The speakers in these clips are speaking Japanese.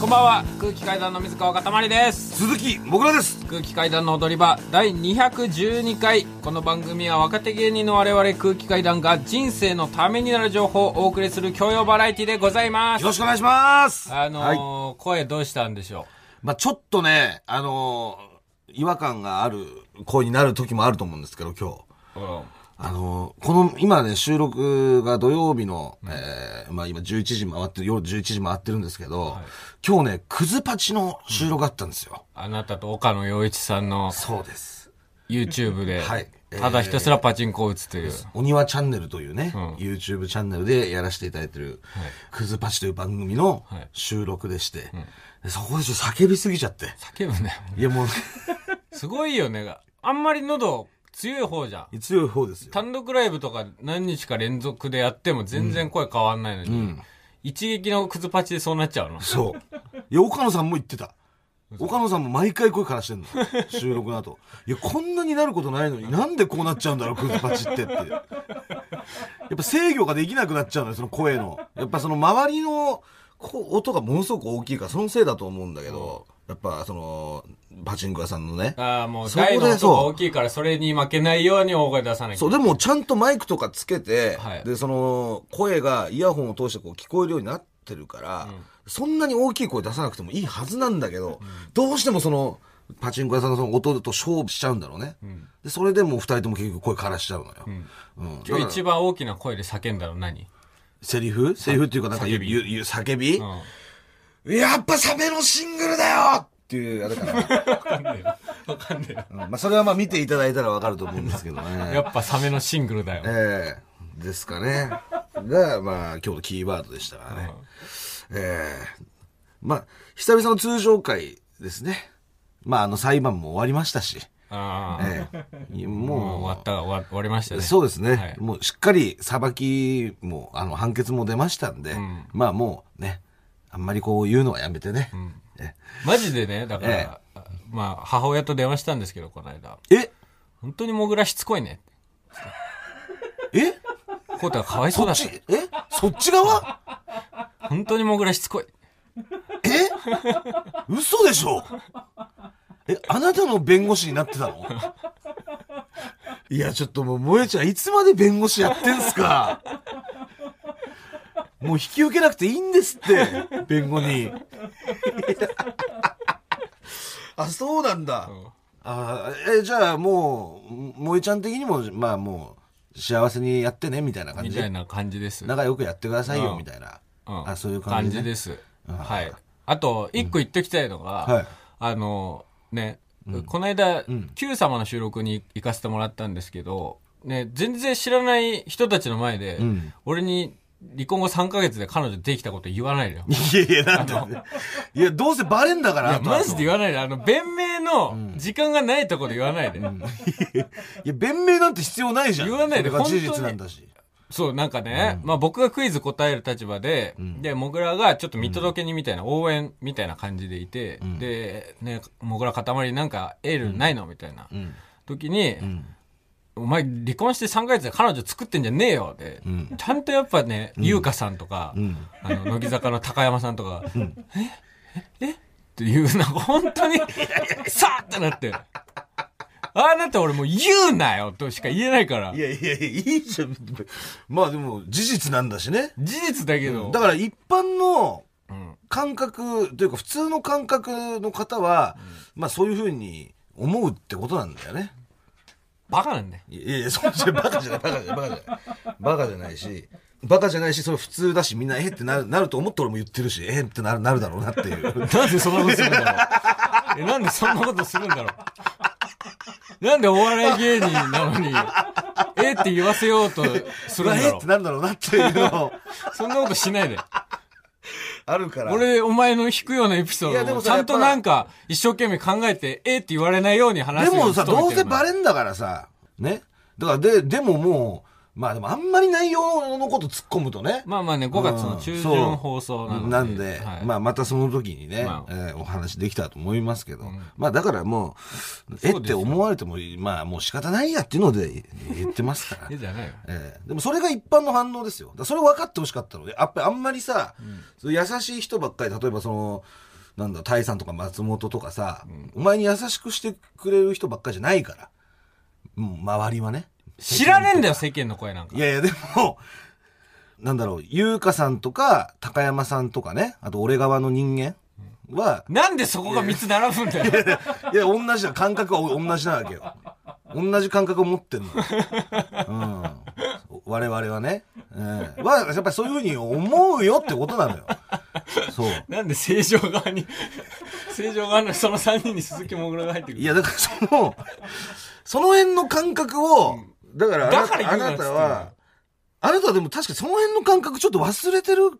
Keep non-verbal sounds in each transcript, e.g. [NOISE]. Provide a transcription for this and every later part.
こんばんは。空気階段の水川かたまりです。鈴木もぐらです。空気階段の踊り場第212回。この番組は若手芸人の我々空気階段が人生のためになる情報をお送りする教養バラエティでございます。よろしくお願いします。あのーはい。声どうしたんでしょまあちょっとねあのー違和感がある声になる時もあると思うんですけど今日。う、うんあのーこの今ね収録が土曜日の、えーまあ今11時回って夜11時回ってるんですけど、今日ねクズパチの収録があったんですよ、あなたと岡野陽一さんのそうです。YouTube で、はい。えーただひたすらパチンコを打つという、お庭チャンネルというね、うん。YouTube チャンネルでやらせていただいてる、クズパチという番組のはい。収録でして、でそこでちょっと叫びすぎちゃって。叫ぶね。いやもう、すごいよね。あんまり喉強い方じゃん強い方ですよ。単独ライブとか何日か連続でやっても全然声変わんないのに、一撃のクズパチでそうなっちゃうの？そう。いや、岡野さんも言ってた。岡野さんも毎回声からしてんの。収録の後。いや、こんなになることないのに、なんでこうなっちゃうんだろう、クズパチってって。やっぱ制御ができなくなっちゃうのよ、その声の。やっぱその周りのこう音がものすごく大きいから、そのせいだと思うんだけど、やっぱその、パチンコ屋さんのね。ああもうそこで大の音がそう。大きいからそれに負けないように大声出さなきゃそう、でもちゃんとマイクとかつけて、はいで、その、声がイヤホンを通してこう聞こえるようになってるから、そんなに大きい声出さなくてもいいはずなんだけど、どうしてもその、パチンコ屋さんのその音と勝負しちゃうんだろうね。で、それでもう二人とも結局声枯らしちゃうのよ。うん。今日一番大きな声で叫んだの何？セリフ？セリフっていうかなんか言う、言う、言う叫び、うんやっぱサメのシングルだよっていう、あれかな。[LAUGHS] わかんねえよわかんねえようんまあ、それはまあ見ていただいたらわかると思うんですけどね。[LAUGHS] やっぱサメのシングルだよええですかね。が、まあ、今日のキーワードでしたからね。ええまあ、久々の通常会ですね。まあ、あの、裁判も終わりましたし。ああ、ええ。[LAUGHS] もう。もう、終わった終わ終わりましたね。そうですね、はい。もうしっかり裁きも、あの、判決も出ましたんで、ん。まあもうね、あんまりこう言うのはやめてね。えマジでねだから、えまあ母親と電話したんですけどこの間。え？本当にモグラしつこいね。え？コータがかわいそうっち？え？そっち側？本当にモグラしつこい。え？嘘でしょ？え、あなたの弁護士になってたの？いや、ちょっともう、萌えちゃん、いつまで弁護士やってんすか？もう引き受けなくていいんですって、弁護に。あ、そうなんだ。あえ、じゃあもう、萌えちゃん的にも、まあもう、幸せにやってね、みたいな感じ？で。みたいな感じです仲良くやってくださいよ、うんみたいな。うんあ、そういう感感じ、ね。じです。はい。あと、一個言っておきたいのが、はいあの、ね、この間、Q 様の収録に行かせてもらったんですけど、ね、全然知らない人たちの前で、ん俺に離婚後3ヶ月で彼女できたこと言わないでよ。いやいや、なんでいや、どうせバレんだから。いや、マジで言わないで。あの、弁明の時間がないところで言わないで。いや、弁明なんて必要ないじゃん。言わないでそれが事本当に実なんだし。そう、なんかね、まあ僕がクイズ答える立場で、で、モグラがちょっと見届けにみたいな、応援みたいな感じでいて、で、ね、モグラ塊なんかエールないの？みたいな、時に、お前離婚して3ヶ月で彼女作ってんじゃねえよで、ちゃんとやっぱね、優香さんとか、あの、[LAUGHS] 乃木坂の高山さんとか、え？え？え？っていう、なんか本当に、[LAUGHS] さーってなって、ああなた俺もう言うなよとしか言えないからい。やいやいや、いいじゃん。まあでも、事実なんだしね。事実だけど。だから一般のうん感覚というか、普通の感覚の方は、まあそういうふうに思うってことなんだよね。バカなんだよ。いやいや、そんなバカじゃない、バカじゃない、バカじゃない。バカじゃないし、バカじゃないし、それ普通だし、みんな、えってなる、なると思って俺も言ってるし、えってなる、なるだろうなっていう。[LAUGHS] なんでそんなことするんだろう。え、なんでそんなことするんだろう。[LAUGHS] なんでお笑い芸人なのに、えって言わせようとするんだろえってなるだろうなっていうのう。そんなことしないで。あるから。俺、お前の引くようなエピソードをちゃんとなんか、一生懸命考えて、えって言われないように話すようにでもさ、どうせバレレんだからさ、ね。だから、で、でももう、まあでもあんまり内容のこと突っ込むとね。まあまあね、5月の中旬放送なので。なんで、はい、まあまたその時にね、まあ、えー、お話できたと思いますけど、うん、まあだからもう、えって思われても、まあもう仕方ないやっていうので言ってますから。[LAUGHS] じゃないよ。えー、でもそれが一般の反応ですよ。それ分かってほしかったので、やっぱりあんまりさ、うん、優しい人ばっかり、例えばその、なんだ、タイさんとか松本とかさ、うん、お前に優しくしてくれる人ばっかりじゃないから。うん、周りはね。知らねえんだよ、世間の声なんか。いやいや、でも、なんだろう、優香さんとか、高山さんとかね、あと俺側の人間は、なんでそこが3つ並ぶんだよ。いや、同じだ。感覚は同じなわけよ。同じ感覚を持ってんの。うん。我々はね。えー、は、やっぱりそういうふうに思うよってことなのよ。そう。なんで正常側に、正常側のその3人に鈴木もぐらが入ってくる。いや、だからその、その辺の感覚を、うんだからあなたあなたは、あなたはでも確かその辺の感覚ちょっと忘れてる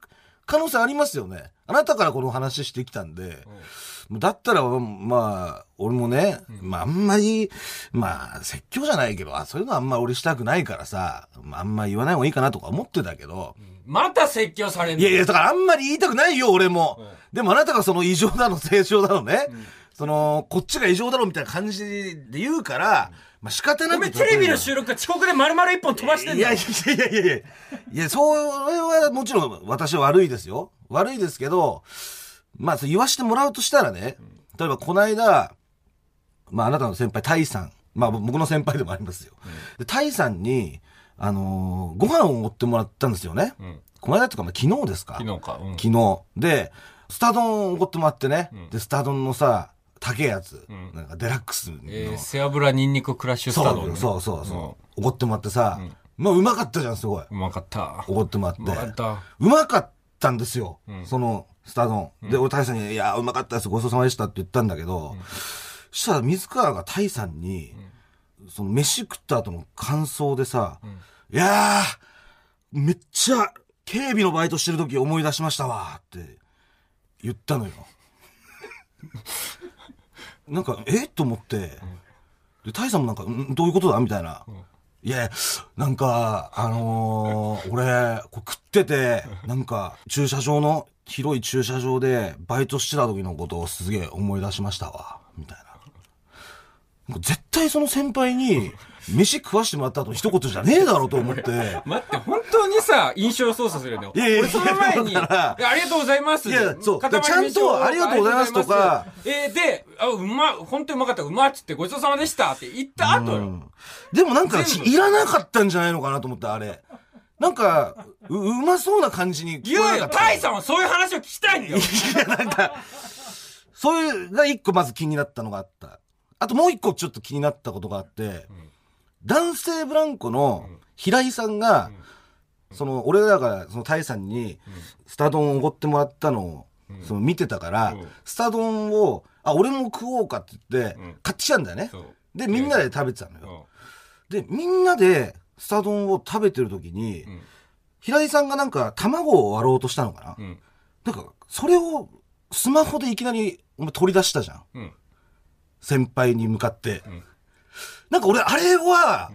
可能性ありますよね。あなたからこの話してきたんで、だったら、まあ、俺もね、まああんまり、まあ説教じゃないけど、あ、そういうのはあんま俺したくないからさ、あんま言わない方がいいかなとか思ってたけど。また説教されるいやいや、だからあんまり言いたくないよ、俺も。でもあなたがその異常だの、正常だのね、その、こっちが異常だろみたいな感じで言うから、まあ仕方なく。テレビの収録が遅刻で丸々一本飛ばしてんだいやいやいやいやいや。いや、それはもちろん私は悪いですよ。悪いですけど、まあ言わしてもらうとしたらね、例えばこの間、まああなたの先輩、タイさん。まあ僕の先輩でもありますよ。で、タイさんに、あのー、ご飯を持ってもらったんですよね。うん、この間とか、まあ、昨日ですか昨日か。うん、昨日。で、スタ丼をおごってもらってね。うん、で、スタ丼のさ、高いやつ、うん、なんかデラックスの、えー、背脂ニンニククラッシュスタド、ね、そうそうそうおご、ってもらってさ、うん、まあうまかったじゃんすごい。うまかった。おごってもらって。うまかった。うまかったんですよ、うん、そのスタ丼、で俺大さんに「いやうまかったですごちそうさまでした」って言ったんだけど、そしたら水川が大さんに、その飯食った後の感想でさ「いやーめっちゃ警備のバイトしてる時思い出しましたわ」って言ったのよ [LAUGHS] なんか、え？と思って、で、タイさんもなんか、ん？どういうことだ？みたいな。いや、なんか、あのー、俺、こ食ってて、なんか、駐車場の、広い駐車場で、バイトしてた時のことをすげえ思い出しましたわ。みたいな。絶対その先輩に、飯食わしてもらった後一言じゃねえだろうと思って。[LAUGHS] 待って、本当にさ、印象操作するよね。いやいや俺その前に、ありがとうございます。いや、そう。ちゃんと、ありがとうございますとか。えー、で、あ、うま、本当にうまかった、うまっつって、ごちそうさまでしたって言った後よ。でもなんか、いらなかったんじゃないのかなと思った、あれ。なんか、う、うまそうな感じに言うよ、タイさんはそういう話を聞きたいんだよ。いや、なんか、そういうが一個まず気になったのがあった。あともう一個ちょっと気になったことがあって、うん男性ブランコの平井さんが、その、俺らが、その、タイさんに、スタ丼をおごってもらったのを、その、見てたから、スタ丼を、あ、俺も食おうかって言って、買ってきたんだよね。で、みんなで食べてたのよ。で、みんなで、スタ丼を食べてる時に、平井さんがなんか、卵を割ろうとしたのかな？なんか、それを、スマホでいきなり、お前取り出したじゃん。先輩に向かって。なんか俺、あれは、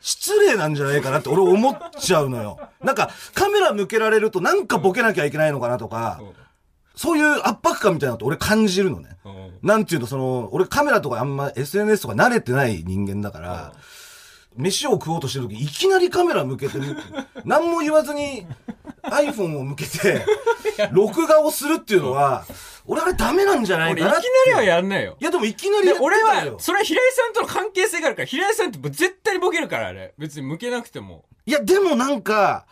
失礼なんじゃないかなって俺思っちゃうのよ。なんか、カメラ向けられるとなんかボケなきゃいけないのかなとか、そういう圧迫感みたいなのって俺感じるのね。なんていうの、その、俺カメラとかあんま SNS とか慣れてない人間だから、飯を食おうとしてる時いきなりカメラ向けてる。何も言わずに iPhone を向けて、[LAUGHS] 録画をするっていうのは、俺あれダメなんじゃないかないきなりはやんないよ。いやでもいきなり俺は、それは平井さんとの関係性があるから、平井さんって絶対にボケるから、あれ。別に向けなくても。いや、でもなんか、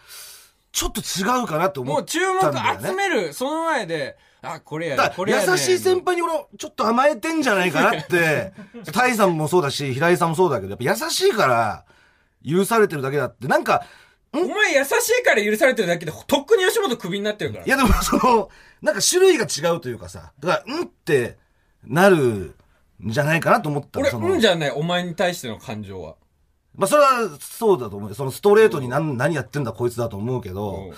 ちょっと違うかなって思ったんだよ、ね。もう注目集める、その前で、あ、これやこれや優しい先輩に俺、ちょっと甘えてんじゃないかなって、[LAUGHS] タイさんもそうだし、平井さんもそうだけど、やっぱ優しいから、許されてるだけだって、なんか、お前優しいから許されてるだけで、とっくに吉本クビになってるから。いやでもその、なんか種類が違うというかさ、だから、うん？ってなるんじゃないかなと思った俺、うんじゃない、お前に対しての感情は。まあそれはそうだと思うそのストレートに何,、何やってんだこいつだと思うけど、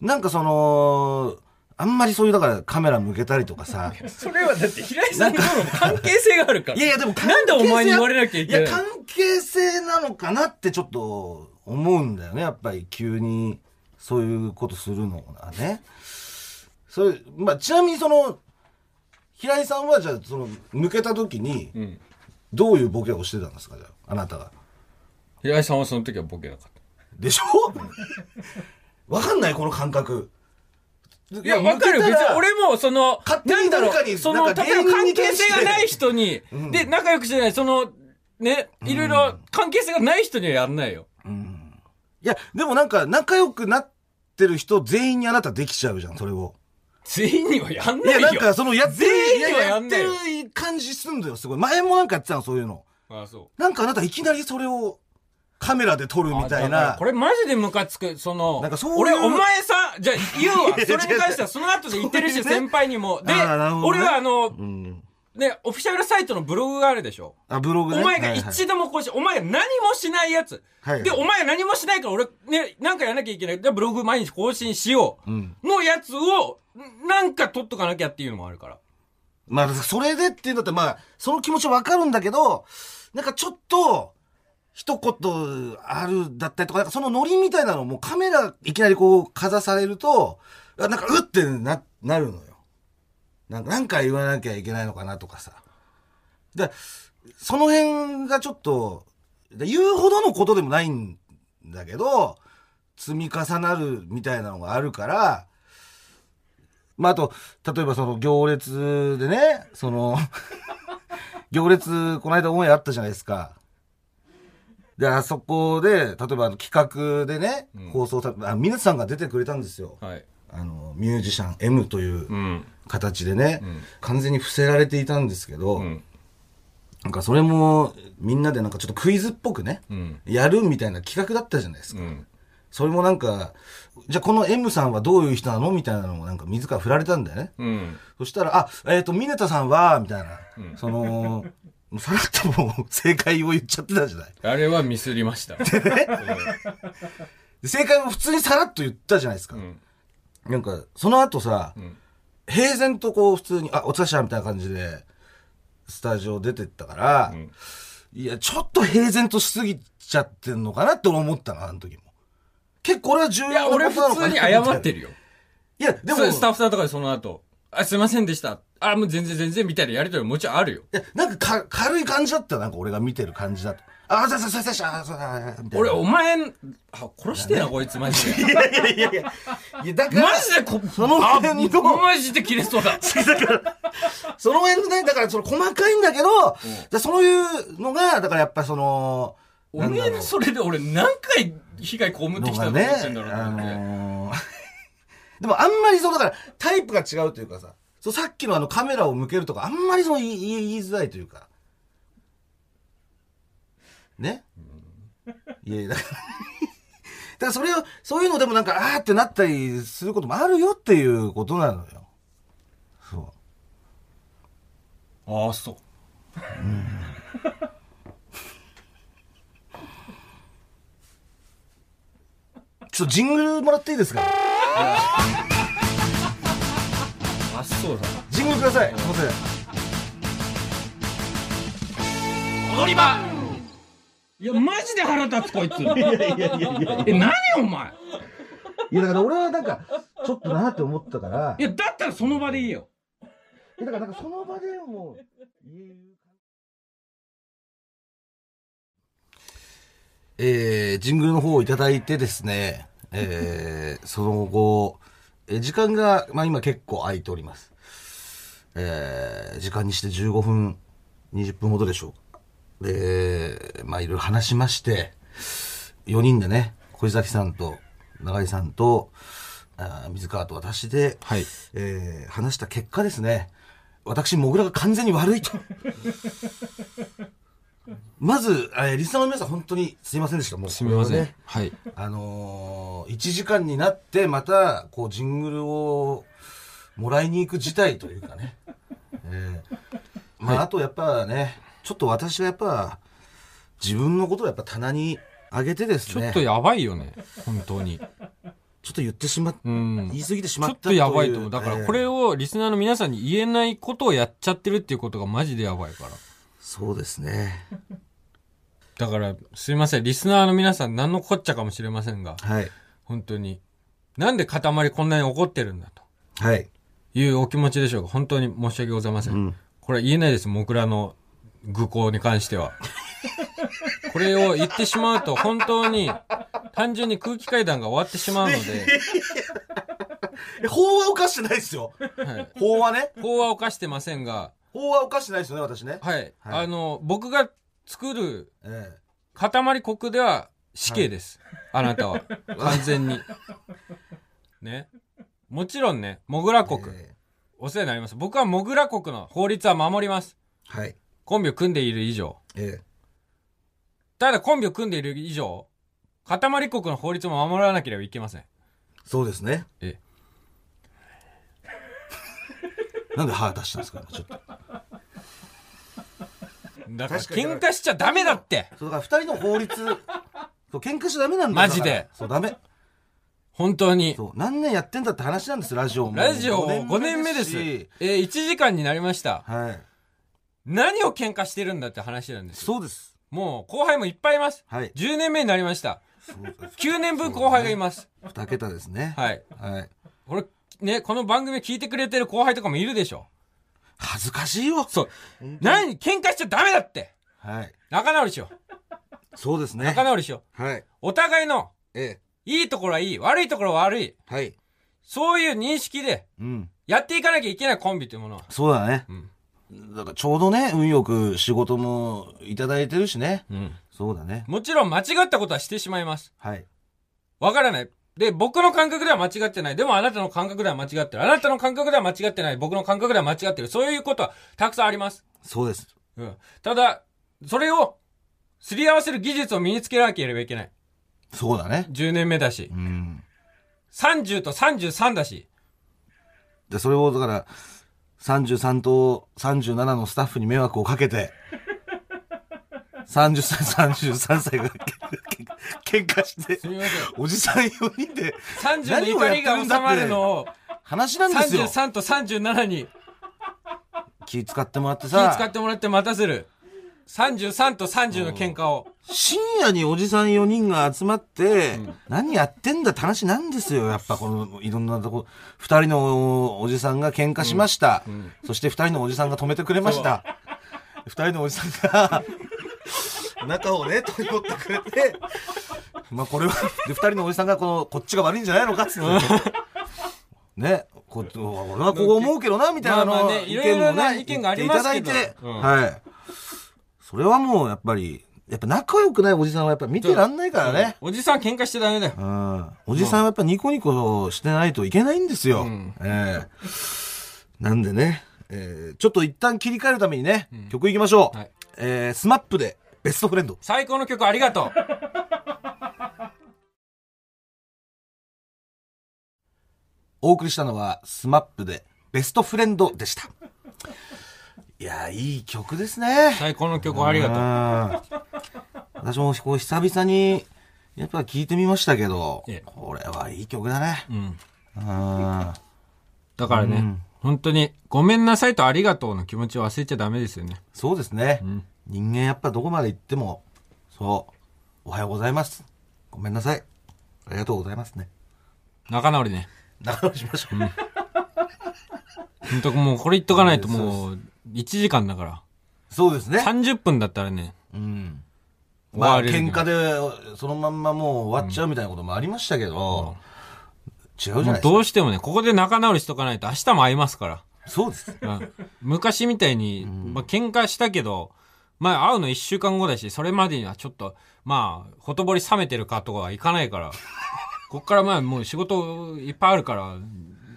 なんかその、あんまりそういうだからカメラ向けたりとかさ。[LAUGHS] それはだって平井さんとの関係性があるから。いやいやでもなんでお前に言われなきゃいけないいや関係性なのかなってちょっと思うんだよね、やっぱり急にそういうことするのはね。それ、まあ、ちなみにその、平井さんはじゃあ、その、抜けた時に、んどういうボケをしてたんですか、じゃあ、あなたが？平井さんはその時はボケなかった。でしょ？わかんないこの感覚。いいや、わかる。別に俺も、その、勝手に誰かにう、その、例えば関係性がない人に、で、仲良くしてない、その、ね、いろいろ関係性がない人にはやんないよ。いや、でもなんか、仲良くなってる人全員にあなたできちゃうじゃん、それを。全員にはやんいや、ないよ。なんか、その、やってる、全員にはやっやんないよてる感じすんだよ、すごい。前もなんかやってたの、そういうの。あそなんかあなたいきなりそれをカメラで撮るう。みたいなこ。れマジでムカつく。その、なんかそう俺、お前さ、じゃあ言うわ。[LAUGHS] それに関しては、その後で言ってるし、先輩にも。で、俺はあの、うん。ね、オフィシャルサイトのブログがあるでしょ。あ、ブログね。お前がはいはい一度もこうし、お前が何もしないやつ。はいはいで、お前が何もしないから俺、ね、なんかやんなきゃいけない。で、ブログ毎日更新しよう。うん。のやつを、なんか取っとかなきゃっていうのもあるから。まあ、それでっていうんだったら、まあ、その気持ちわかるんだけど、なんかちょっと、一言あるだったりとか、なんかそのノリみたいなのもカメラいきなりこうかざされると、なんかうってな、なるのよ。なんか、なんか言わなきゃいけないのかなとかさ。で、その辺がちょっと、言うほどのことでもないんだけど、積み重なるみたいなのがあるから、まあ、あと、例えばその行列でね、その、行列、この間オンエアあったじゃないですか。で、あそこで、例えばあの企画でね、放送さ、あ、皆さんが出てくれたんですよ。はい。あの、ミュージシャン M といううん。形でね、ん完全に伏せられていたんですけど、うん。なんかそれも、みんなでなんかちょっとクイズっぽくね、うん。やるみたいな企画だったじゃないですか。うん。それもなんか、じゃあこの M さんはどういう人なのみたいなのもなんか自ら振られたんだよね。うん。そしたら、あ、えっ、と、ミネタさんは、みたいな、その、[LAUGHS] さらっともう正解を言っちゃってたじゃない。あれはミスりました。で正解を普通にさらっと言ったじゃないですか。んなんか、その後さ、ん平然とこう普通に、あ、お疲れ様みたいな感じで、スタジオ出てったから、んいや、ちょっと平然としすぎちゃってんのかなって思ったの、あの時も。結構俺は重いや、要俺なことなのかな普通に謝ってる。るよ。いや、でも、でも、スタッフさんとかでその後、あ、すいませんでした。あ、もう全然全然みたいなやりとりももちろんあるよ。なんかか軽い感じだった、なんか俺が見てる感じだと。あ、そうそうそうそうそう。俺、お前、あ、殺してえな、こいつ、マジで。[LAUGHS] いやいやいやいや。いや、だから、マジでこ、その辺のあマジで切れそうだ。[LAUGHS] その辺のね、だからその細かいんだけど、だそういうのが、だからやっぱその、おめえ、それで俺何回被害被ってきたと思ねってんだろうとあ思って。のーでもあんまりそう、だからタイプが違うというかさ、そうさっきのあのカメラを向けるとか、あんまりその言い言いづらいというか。ね？いやいや、だから、[LAUGHS] だからそれを、そういうのでもなんか、あーってなったりすることもあるよっていうことなのよ。そう。ああ、そう。ちょっとジングルもらっていいですか？あ、そうだ。ジングルください。すいません。踊り場いや、マジで腹立つ、こいつ。いやいやいやいや。え、何お前。いや、だから俺はなんか、ちょっとなって思ったから、いや、だったらその場でいいよ。だからなんかその場でも言えるえー、ジングルの方をいただいてですね、えー、その後、えー時間が、まあ今結構空いております。えー、時間にして15分、20分ほどでしょうか。で、まあいろいろ話しまして、4人でね、小崎さんと永井さんと、あー水川と私で、はいえー話した結果ですね、私、モグラが完全に悪いと。まず、えーリスナーの皆さん、本当にすいませんでした。もうすみません。はい。あのー、1時間になって、また、こう、ジングルをもらいに行く事態というかね。[LAUGHS] えーまあ、あとやっぱね、ちょっと私はやっぱ、自分のことをやっぱ棚に上げてですね。ちょっとやばいよね。本当に。ちょっと言ってしまっ、うん。言い過ぎてしまったちょっとやばいと思う。だからこれを、をリスナーの皆さんに言えないことをやっちゃってるっていうことがマジでやばいから。そうですね。だから、すいません。リスナーの皆さん何のこっちゃかもしれませんが、はい。本当に。なんで塊こんなに怒ってるんだとはい。いうお気持ちでしょうか？本当に申し訳ございません。うんこれは言えないです。モクラの愚行に関しては。これを言ってしまうと、本当に、単純に空気階段が終わってしまうので、[LAUGHS] え法は犯してないですよ。はい。法はね。法は犯してませんが、法は犯してないですよね、私ね。はい。はいあの、僕が作るえ塊国では死刑です。あなたは。[LAUGHS] 完全に。ね。もちろんね、モグラえ国、えお世話になります。僕はモグラ国の法律は守ります。えはい。コンビを組んでいる以上。ええただコンビを組んでいる以上、塊国の法律も守らなければいけません。そうですね。えなんで歯出したんですかちょっと。だから確かに喧嘩しちゃダメだってそう、だから二人の法律、そう、喧嘩しちゃダメなんだよマジでそう、ダメ。本当に。そう、何年やってんだって話なんです、ラジオも。ラジオ5年目です。しえー、1時間になりました。はい。何を喧嘩してるんだって話なんですよ。そうです。もう後輩もいっぱいいます。はい。10年目になりました。そうです9年分後輩がいます。二桁ですね。はい。はい。これ、ね、この番組聞いてくれてる後輩とかもいるでしょ。恥ずかしいよ。そう。何？喧嘩しちゃダメだってはい。仲直りしよう。そうですね。仲直りしよう。はい。お互いの、ええ。いいところはいい、悪いところは悪い。はい。そういう認識で、うん。やっていかなきゃいけないコンビというものは。そうだね。うん。だからちょうどね、運よく仕事もいただいてるしね。うん。そうだね。もちろん間違ったことはしてしまいます。はい。わからない。で、僕の感覚では間違ってない。でもあなたの感覚では間違ってる。あなたの感覚では間違ってない。僕の感覚では間違ってる。そういうことはたくさんあります。そうです。うん。ただ、それを、すり合わせる技術を身につけなければいけない。そうだね。10年目だしう。ん。30と33だし。で、それを、だから、33と37のスタッフに迷惑をかけて、30歳、33歳が [LAUGHS] 喧嘩してす、みません。おじさん4人で30の怒りが収まるのを、話なんですよ。33と37に気使ってもらって気さ、使ってもらって待たせる。33と30の喧嘩を。深夜におじさん4人が集まって、何やってんだって話なんですよ。やっぱこの、いろんなとこ、2人のおじさんが喧嘩しました。そして2人のおじさんが止めてくれました。2人のおじさんが、中をね、取り持ってくれて、[LAUGHS] まあこれは、で、2人のおじさんがこの、こっちが悪いんじゃないのかっつって。ね、こ俺はこう思うけどな、みたいなの、まあまあねいろいろな意見がありますけどいただいて、うんはい。それはもう、やっぱり、やっぱ仲良くないおじさんはやっぱ見てらんないからね。おじさん喧嘩しちゃダメだよ。うん。おじさんはやっぱニコニコしてないといけないんですよ。うんええなんでね、えーちょっと一旦切り替えるためにね、曲いきましょう。はいえー SMAP でベストフレンド。最高の曲ありがとう。[LAUGHS] お送りしたのは SMAP でベストフレンドでした。いやー、いい曲ですね。最高の曲ありがとう。私もこう久々に、やっぱ聞いてみましたけどええ、これはいい曲だね。うん。うん。だからね、うん本当に、ごめんなさいとありがとうの気持ちを忘れちゃダメですよね。そうですね。ん人間やっぱどこまで行っても、そう、おはようございます。ごめんなさい。ありがとうございますね。仲直りね。仲直りしましょう。本当もうこれ言っとかないともう、1時間だから。そうですね。30分だったらね、うん。まあ、喧嘩で、そのまんまもう終わっちゃうみたいなこともありましたけど、違うじゃないですか。どうしてもね、ここで仲直りしとかないと明日も会いますから。そうです。うん昔みたいに、まあ、喧嘩したけど、まあ、会うの一週間後だし、それまでにはちょっと、まあ、ほとぼり冷めてるかとかはいかないから、[LAUGHS] こっからまあ、もう仕事いっぱいあるから、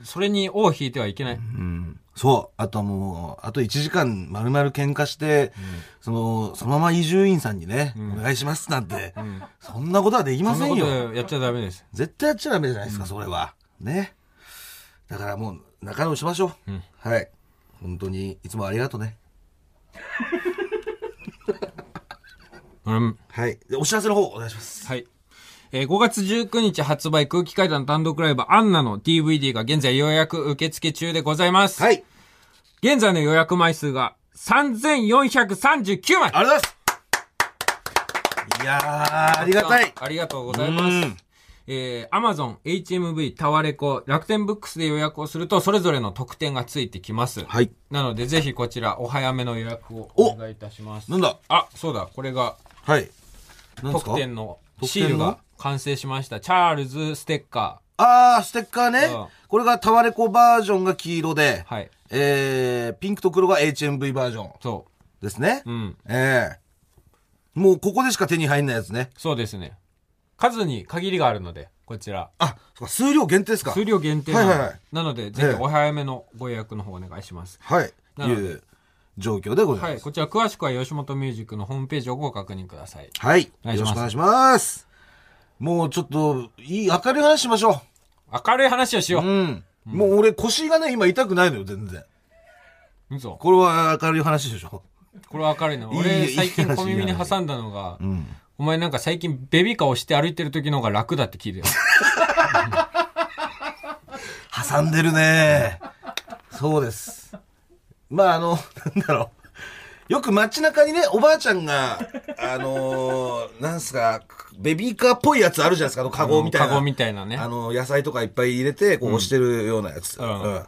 それに尾を引いてはいけない。うん。そう。あとはもう、あと1時間丸々喧嘩して、その、そのまま伊集院さんにね、お願いしますなんて、んそんなことはできまそんなこせんよ。とやっちゃダメです。絶対やっちゃダメじゃないですか、それは。ね。だからもう、仲直りしましょう。うんはい。本当に、いつもありがとうね。うん。はい。で、お知らせの方、お願いします。はい。えー5月19日発売空気階段単独ライブアンナの DVD が現在予約受付中でございます。はい。現在の予約枚数が3439枚ありがとうございます。いやー、ありがたい。ありがとうございます。えー、Amazon、HMV、タワレコ、楽天ブックスで予約をすると、それぞれの特典がついてきます。はい。なので、ぜひこちら、お早めの予約をお願いいたします。なんだ？あ、そうだ、これが、はい。特典のシールが完成しました。チャールズステッカあー、ステッカーね。うんこれがタワレコバージョンが黄色で、ー。はい。えー、ピンクと黒が HMV バージョンそですね。う。うん。ええもうここでしか手に入んないやつね。そうですね。数に限りがあるので、こちら。あ、そうか数量限定ですか数量限定なの,、はいはいはいなので、ぜええひお早めのご予約の方お願いします。はい。なので状況でござはいい。ます。こちら詳しくは吉本ミュージックのホームページをご確認ください。はい。お願いしますよろしくお願いします。もうちょっと、いい、明るい話しましょ明るい話をしよう。う。うん。もう俺腰がね、今痛くないのよ、全然。嘘。これは明るい話でしょ。これは明るいの。いい俺、いい最近話小耳に挟んだのが、うん。お前なんか最近ベビーカーをして歩いてる時の方が楽だって聞いてよ。[LAUGHS] 挟んでるね。そうです。まあ、あの、なんだろう。よく街中にね、おばあちゃんが、あのーなんすか、ベビーカーっぽいやつあるじゃないですか、あの、カゴみたいな。カゴみたいなね。あの、野菜とかいっぱい入れて、こう押してるようなやつ。うんうん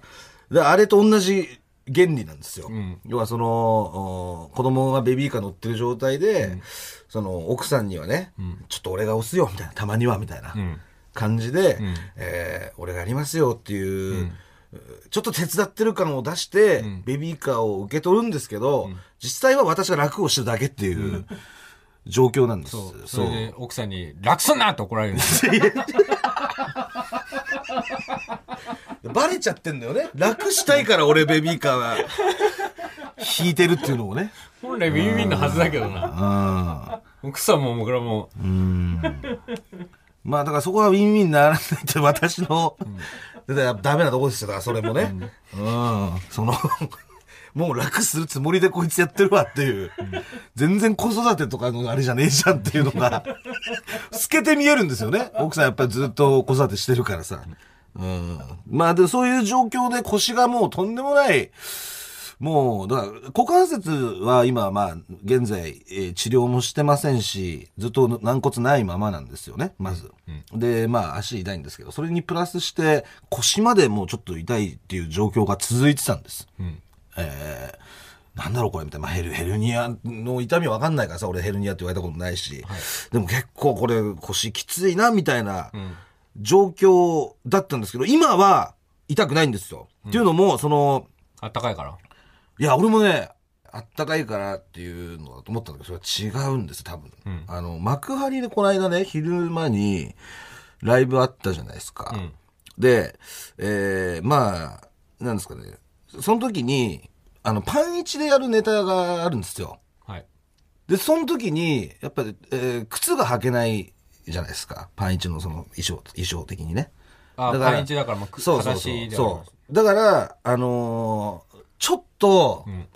であれと同じ原理なんですよ。ん要はその、お子供がベビーカー乗ってる状態で、その、奥さんにはね、ちょっと俺が押すよ、みたいな、たまには、みたいなうん。感じで、んえー俺がやりますよっていう、ちょっと手伝ってる感を出して、んベビーカーを受け取るんですけど、実際は私が楽をしてるだけっていう、状況なんです。そう。それで奥さんに、楽すんなって怒られるんですよ。[LAUGHS] バレちゃってんだよね。楽したいから俺ベビーカーは引いてるっていうのをね。本来ビビビンのはずだけどな。うん。奥さんも僕らも、まあだからそこはウィンウィンにならないって私の、だからダメなとこですよ。だからそれもね。うん。その、[LAUGHS] もう楽するつもりでこいつやってるわっていう。全然子育てとかのあれじゃねえじゃんっていうのが、[LAUGHS] 透けて見えるんですよね。奥さんやっぱりずっと子育てしてるからさ。うん。まあでそういう状況で腰がもうとんでもない、もう、だから、股関節は今、まあ、現在、えー治療もしてませんし、ずっと軟骨ないままなんですよね、まず。で、まあ、足痛いんですけど、それにプラスして、腰までもうちょっと痛いっていう状況が続いてたんです。んえーなんだろうこれみたいな。まあ、ヘル、ヘルニアの痛みわかんないからさ、俺ヘルニアって言われたことないし。でも結構これ腰きついな、みたいな状況だったんですけど、今は痛くないんですよ。っていうのも、その、あったかいから。いや、俺もね、あったかいからっていうのだと思ったんだけど、それは違うんです、多分。あの、幕張でこの間ね、昼間にライブあったじゃないですか。んで、えー、まあ、なんですかね、その時に、あの、パンイチでやるネタがあるんですよ。はい。で、その時に、やっぱり、えー靴が履けないじゃないですか。パンイチのその衣装、衣装的にね。あ、だからパンイチだから、まあ、くそうそう裸そう。足ではありますそう。だから、あのーちょっと、ん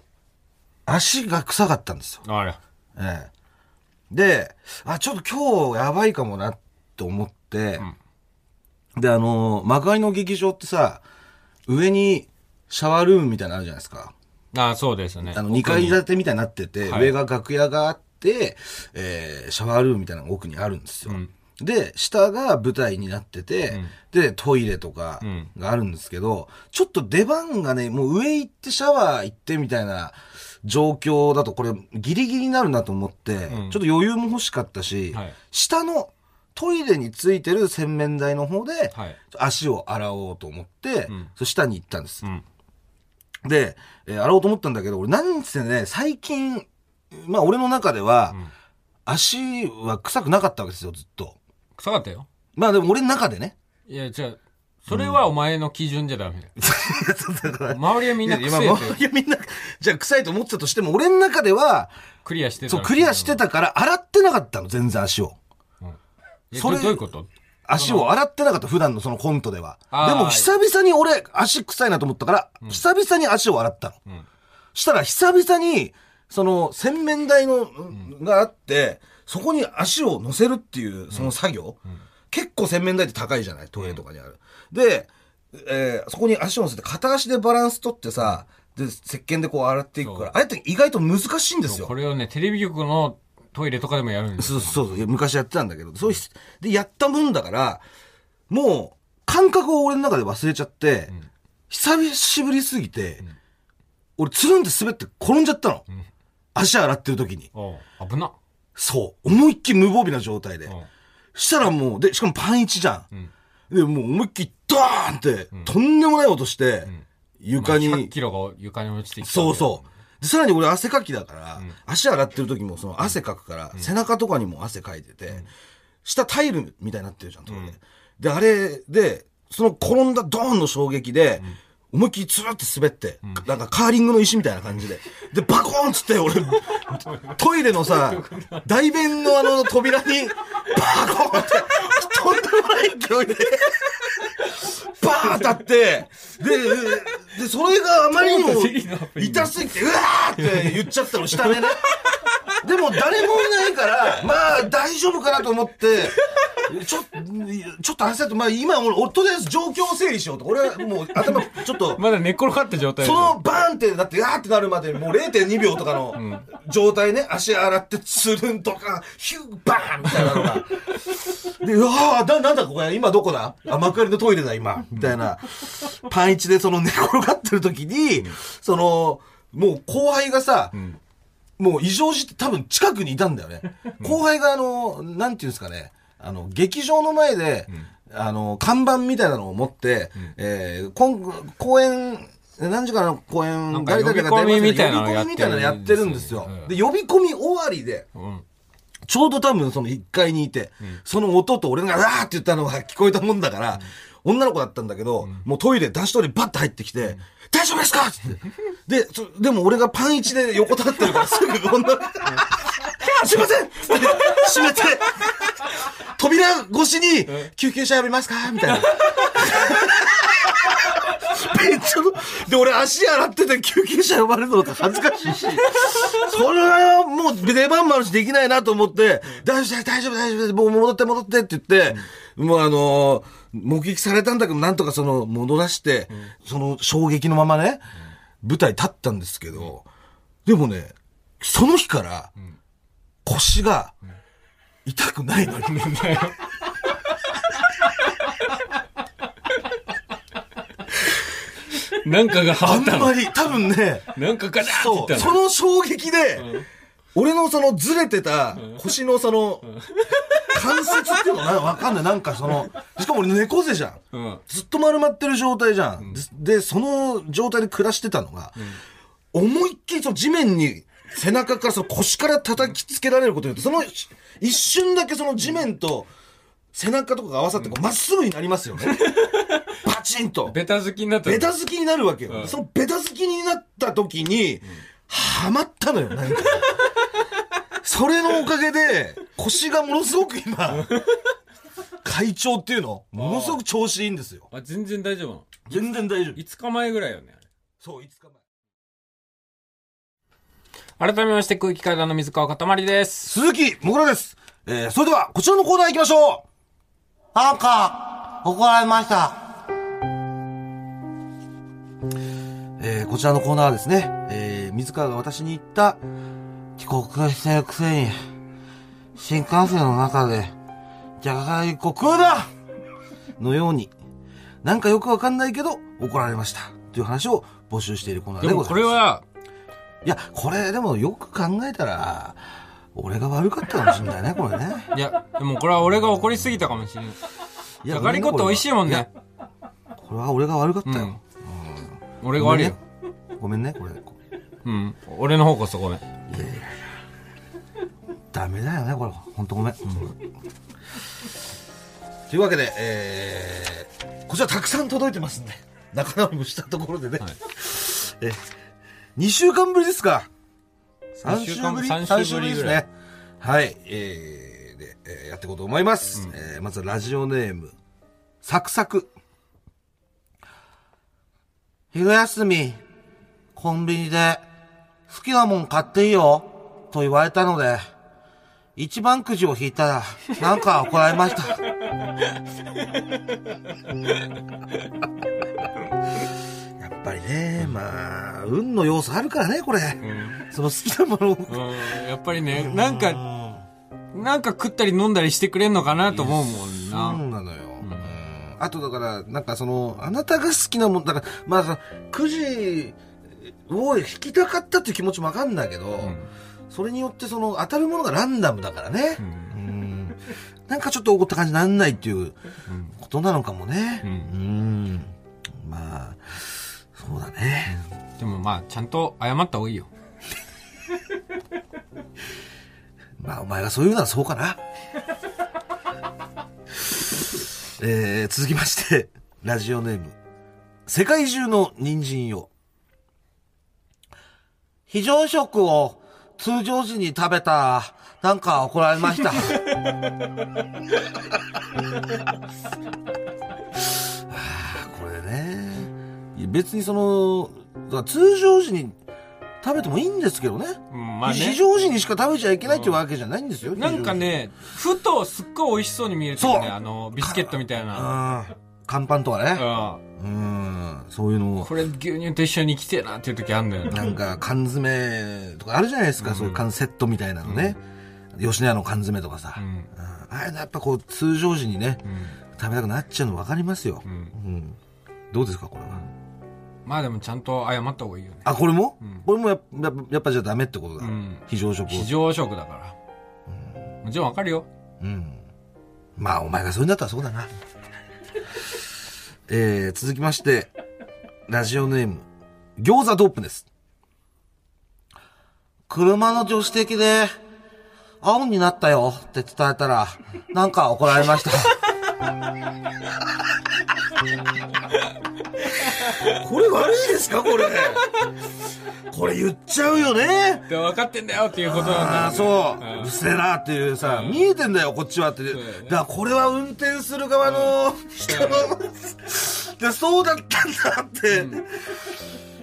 足が臭かったんですよ。あれ。ええ。で、あ、ちょっと今日やばいかもなって思って、で、あのー幕張の劇場ってさ、上にシャワールームみたいなのあるじゃないですか。あ、そうですね。あの、2階建てみたいになってて、はい上が楽屋があって、えーシャワールームみたいなのが奥にあるんですよ。うんで、下が舞台になってて、で、トイレとかうんがあるんですけど、ちょっと出番がね、もう上行ってシャワー行ってみたいな状況だと、これギリギリになるなと思って、んちょっと余裕も欲しかったし、はい下のトイレについてる洗面台の方で、はい。足を洗おうと思って、んそ下に行ったんです。うん。で、えー洗おうと思ったんだけど、俺なんせね、最近、まあ俺の中では、足は臭くなかったわけですよ、ずっと。臭かったよ。まあでも俺の中でね。いや、じゃあ、それはお前の基準じゃダメだよ。[LAUGHS] だから周りはみんな臭い今、っていやみんな、じゃあ臭いと思ってたとしても、俺の中では、クリアしてたそう、クリアしてたから、洗ってなかったの、全然足を。いやそれどどういうこと？足を洗ってなかった、普段のそのコントでは。あーでも、久々に俺、足臭いなと思ったから、久々に足を洗ったの。んしたら、久々に、その、洗面台の、があって、そこに足を乗せるっていう、その作業、結構洗面台って高いじゃない？トイレとかにある。で、えーそこに足を乗せて、片足でバランス取ってさ、で、石鹸でこう洗っていくから、あれって意外と難しいんですよこ。れをね、テレビ局のトイレとかでもやるんですそうそうそう、昔やってたんだけど、そういう、で、やったもんだから、もう、感覚を俺の中で忘れちゃって、久しぶりすぎて、俺、つるんで滑って転んじゃったの。足洗ってる時に。危な。そう。思いっきり無防備な状態で。うんしたらもう、で、しかもパン1じゃん。で、もう思いっきりドーンって、とんでもない音して、床に、100キロが床に落ちてきた。そうそう。で、さらに俺汗かきだから、足洗ってる時もその汗かくから、背中とかにも汗かいてて、下タイルみたいになってるじゃん、とこで。で、あれで、その転んだドーンの衝撃で、思いっきりつるって滑って、なんかカーリングの石みたいな感じで。で、バコーンっつって、俺、トイレのさ、大便のあの扉に、バコーンって、とんでもない勢いで、バーン当たって、で、で、それがあまりにも痛すぎて、うわーって言っちゃったの、下でね。でも誰もいないから、まあ大丈夫かなと思って、ちょ、ちょっと焦って、まあ今俺、とりあえず状況を整理しようと。俺はもう頭、ちょっと、[LAUGHS] まだ寝っ転がった状態でそのバーンってなって、ガーってなるまでもう0.2秒とかの状態ね、足洗ってつるんとか、ヒューバーンみたいなのが。で、うわーな、なんだここ今どこだ？あ、幕張のトイレだ今。みたいな。パンイチでその寝転がってる時に、その、もう後輩がさ、もう異常して多分近くにいたんだよね。後輩があの、なんていうんですかね、あの、劇場の前で、あの、看板みたいなのを持って、えー、今公演、何時からの公演、誰々が呼び込みみたいなの呼び込みみたいなのやってるんですよ。うんで、呼び込み終わりで、うん。ちょうど多分その1階にいて、その音と俺がわーって言ったのが聞こえたもんだから、女の子だったんだけど、もうトイレ、男子トイレバッて入ってきて、大丈夫ですか？って。で、そでも俺がパン一で横たわってるからすぐ女の子、[LAUGHS] すいません。閉めて、扉越しに、救急車呼びますか？みたいな。めっちゃ、で、俺足洗ってて救急車呼ばれるのと恥ずかしいし、それはもう出番もあるしできないなと思って、大丈夫、大丈夫、大丈夫、もう戻って戻ってって言って、もうあのー目撃されたんだけど、なんとかその、戻らして、その衝撃のままね、舞台立ったんですけど、でもね、その日から、腰が、痛くないのに。なんかがあハマったの。んまり、多分ね、なんかガチャってそう。その衝撃で、俺のそのずれてた腰のその、関節っていうのな？わかんない。なんかその、しかも俺猫背じゃん。うん。ずっと丸まってる状態じゃん。でで、その状態で暮らしてたのが、思いっきりその地面に背中からその腰から叩きつけられることによって、その一瞬だけその地面と背中とかが合わさってまっすぐになりますよね。[LAUGHS] バチンと。ベタ好きになったのベタ好きになるわけよ。うんそのベタ好きになった時に、ハマったのよ、なんか。それのおかげで、腰がものすごく今、会長っていうの、ものすごく調子いいんですよ。あ、全然大丈夫なの？全然大丈夫。5日前ぐらいよね。そう、いつか前。改めまして空気階段の水川かたまりです。鈴木もぐらです。えー、それでは、こちらのコーナー行きましょうなんか、怒られました。えー、こちらのコーナーはですね、えー、水川が私に言った、遅刻してるくせに、新幹線の中で、じゃがりこ食うなのように、なんかよくわかんないけど、怒られました。という話を募集しているコーナーででもございます。これは、いや、これでもよく考えたら、俺が悪かったかもしれないね、これね。いや、でもこれは俺が怒りすぎたかもしれない。いじゃがりこって美味しいもんね。これは俺が悪かったよ。俺が悪いよ。ごめんね、これ。うん。俺の方こそごめん。ダメだよね、これ。ほんとごめん。というわけで、えー、こちらたくさん届いてますんで、仲直りもしたところでね。はいえ、2週間ぶりですか3週三週間ぶり？三週三週ぶりですね。はい、えー、で、えーやっていこうと思います。えーまずはラジオネーム、サクサク。昼休み、コンビニで、好きなもん買っていいよ、と言われたので、一番くじを引いたら、なんか怒られました。[LAUGHS] ね、まあ、運の要素あるからね、これ。その好きなものを。うん。やっぱりね、なんか、なんか食ったり飲んだりしてくれんのかなと思うもんそうな。なのよ。うんあとだから、なんかその、あなたが好きなもん、だから、まあさ、くじを引きたかったっていう気持ちもわかんだけど、それによってその当たるものがランダムだからね。うんなんかちょっと怒った感じになんないっていうことなのかもね。ううんそうだね。でもまあ、ちゃんと謝った方がいいよ。[LAUGHS] まあ、お前がそう言うならそうかな。[LAUGHS] えー、続きまして、ラジオネーム。世界中の人参よ。非常食を通常時に食べたら、なんか怒られました。別にその、通常時に食べてもいいんですけどね。うんまあね。非常時にしか食べちゃいけないっていうわけじゃないんですよ。なんかね、ふとすっごい美味しそうに見える時ね、あの、ビスケットみたい。な。うん。乾パンとかね。うん。うん。そういうのを。これ牛乳と一緒に来てえなっていう時あんだよね。なんか缶詰とかあるじゃないですか、そういう缶セットみたいなのね。吉野家の缶詰とかさ。うん。うんああいうのやっぱこう通常時にね、食べたくなっちゃうの分かりますよ。うん。うん。どうですか、これは。まあでもちゃんと謝った方がいいよね。あ、これも、んこれもやっぱややっぱじゃあダメってことだ。うん非常食を。非常食だから。もちろんわかるよ。うん。まあ、お前がそういうんだったらそうだな。[LAUGHS] えー、続きまして、ラジオネーム、餃子ドープです。車の助手席で、青になったよって伝えたら、なんか怒られました。[LAUGHS] これ悪いですか？これ。これ言っちゃうよね。で分かってんだよっていうことなそう。んうっせえなっていうさ、見えてんだよ、こっちはって。だうだからこれは運転する側の人の、でそうだったんだって、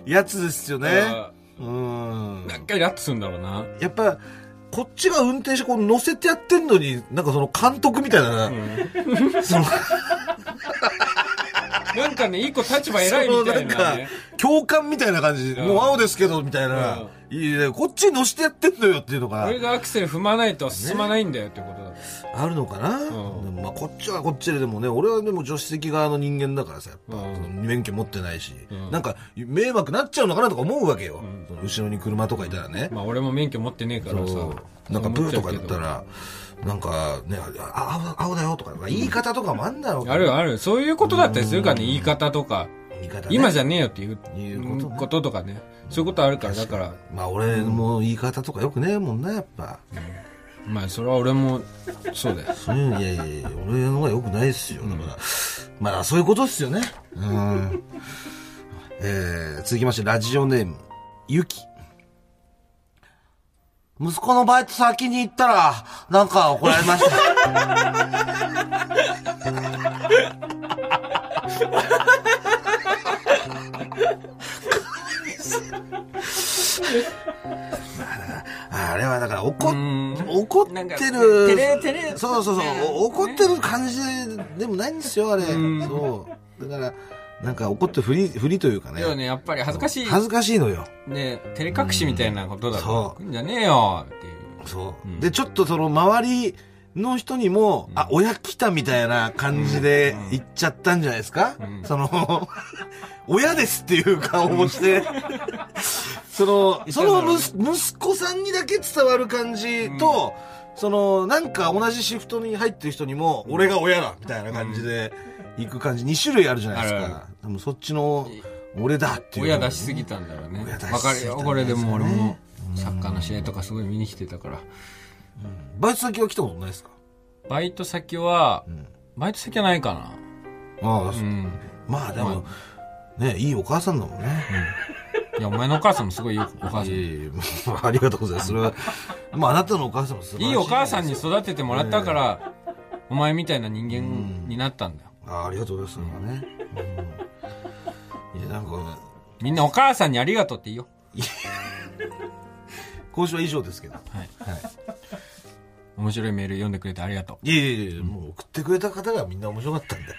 やつですよね。うん。何回ラッとするんだろうな。やっぱ、こっちが運転してこう乗せてやってんのに、なんかその監督みたいな、その、なんかね、一個立場偉いみたいなね。教官みたいな感じ。もう青ですけど、みたいな、うん。いいね、こっちに乗せてやってんのよっていうのが俺がアクセル踏まないと進まないんだよってことだ。あるのかな、ん。でもまあこっちはこっちででもね、俺はでも助手席側の人間だからさ、やっぱ、免許持ってないし、ん。なんか迷惑なっちゃうのかなとか思うわけよ。後ろに車とかいたらね。まあ俺も免許持ってねえからさ。なんかプーとかだったら、なんかね、あ青青だよとか、言い方とかもあんだろうあるある。そういうことだったりするからね、言い方とか。ね今じゃねえよっていういうことととかね。そういうことあるから、だから、まあ俺も言い方とかよくねえもんな、やっぱ。まあそれは俺も、そうだよ。そういうのいやいやいや、俺の方がよくないですよ。だから、まあそういうことですよね。うん。えー、続きまして、ラジオネーム、ゆき。息子のバイト先に行ったら、なんか怒られました。あれはだから怒っうん怒ってる。そうそうそう。お怒ってる感じでもないんですよ、あれ。そう。だから、なんか怒ってふり、ふりというかね。で。もね、やっぱり恥ずかしい。恥ずかしいのよ。ね、照れ隠しみたいなことだそと、んじゃねえよ。っていう。そう。で、ちょっとその周りの人にも、あ、親来たみたいな感じで言っちゃったんじゃないですか、その、[LAUGHS] 親ですっていう顔をして、[LAUGHS] その、その息息子さんにだけ伝わる感じと、その、なんか同じシフトに入ってる人にも、俺が親だみたいな感じで行く感じ、2種類あるじゃないですか。多分そっちの、俺だっていう。親出しすぎたんだろうね親出しすぎたん。わかるよ、これでも俺も、サッカーの試合とかすごい見に来てたから。バイト先は来たことないですか？バイト先は、バイト先はないかな。ああ、うん。まあでも、ね、いいお母さんだもんね。いや、お前のお母さんもすごいいいお母さん。あありがとうございます。それは、まああなたのお母さんも素晴らしい。いいお母さんに育ててもらったから、お前みたいな人間になったんだよ。あありがとうございます。それはね。うん、いや、なんか、みんなお母さんにありがとうって言おう。今週は以上ですけど。はい。はい。面白いメール読んでくれてありがといえいえいえ、もう送ってくれた方がみんな面白かったんで。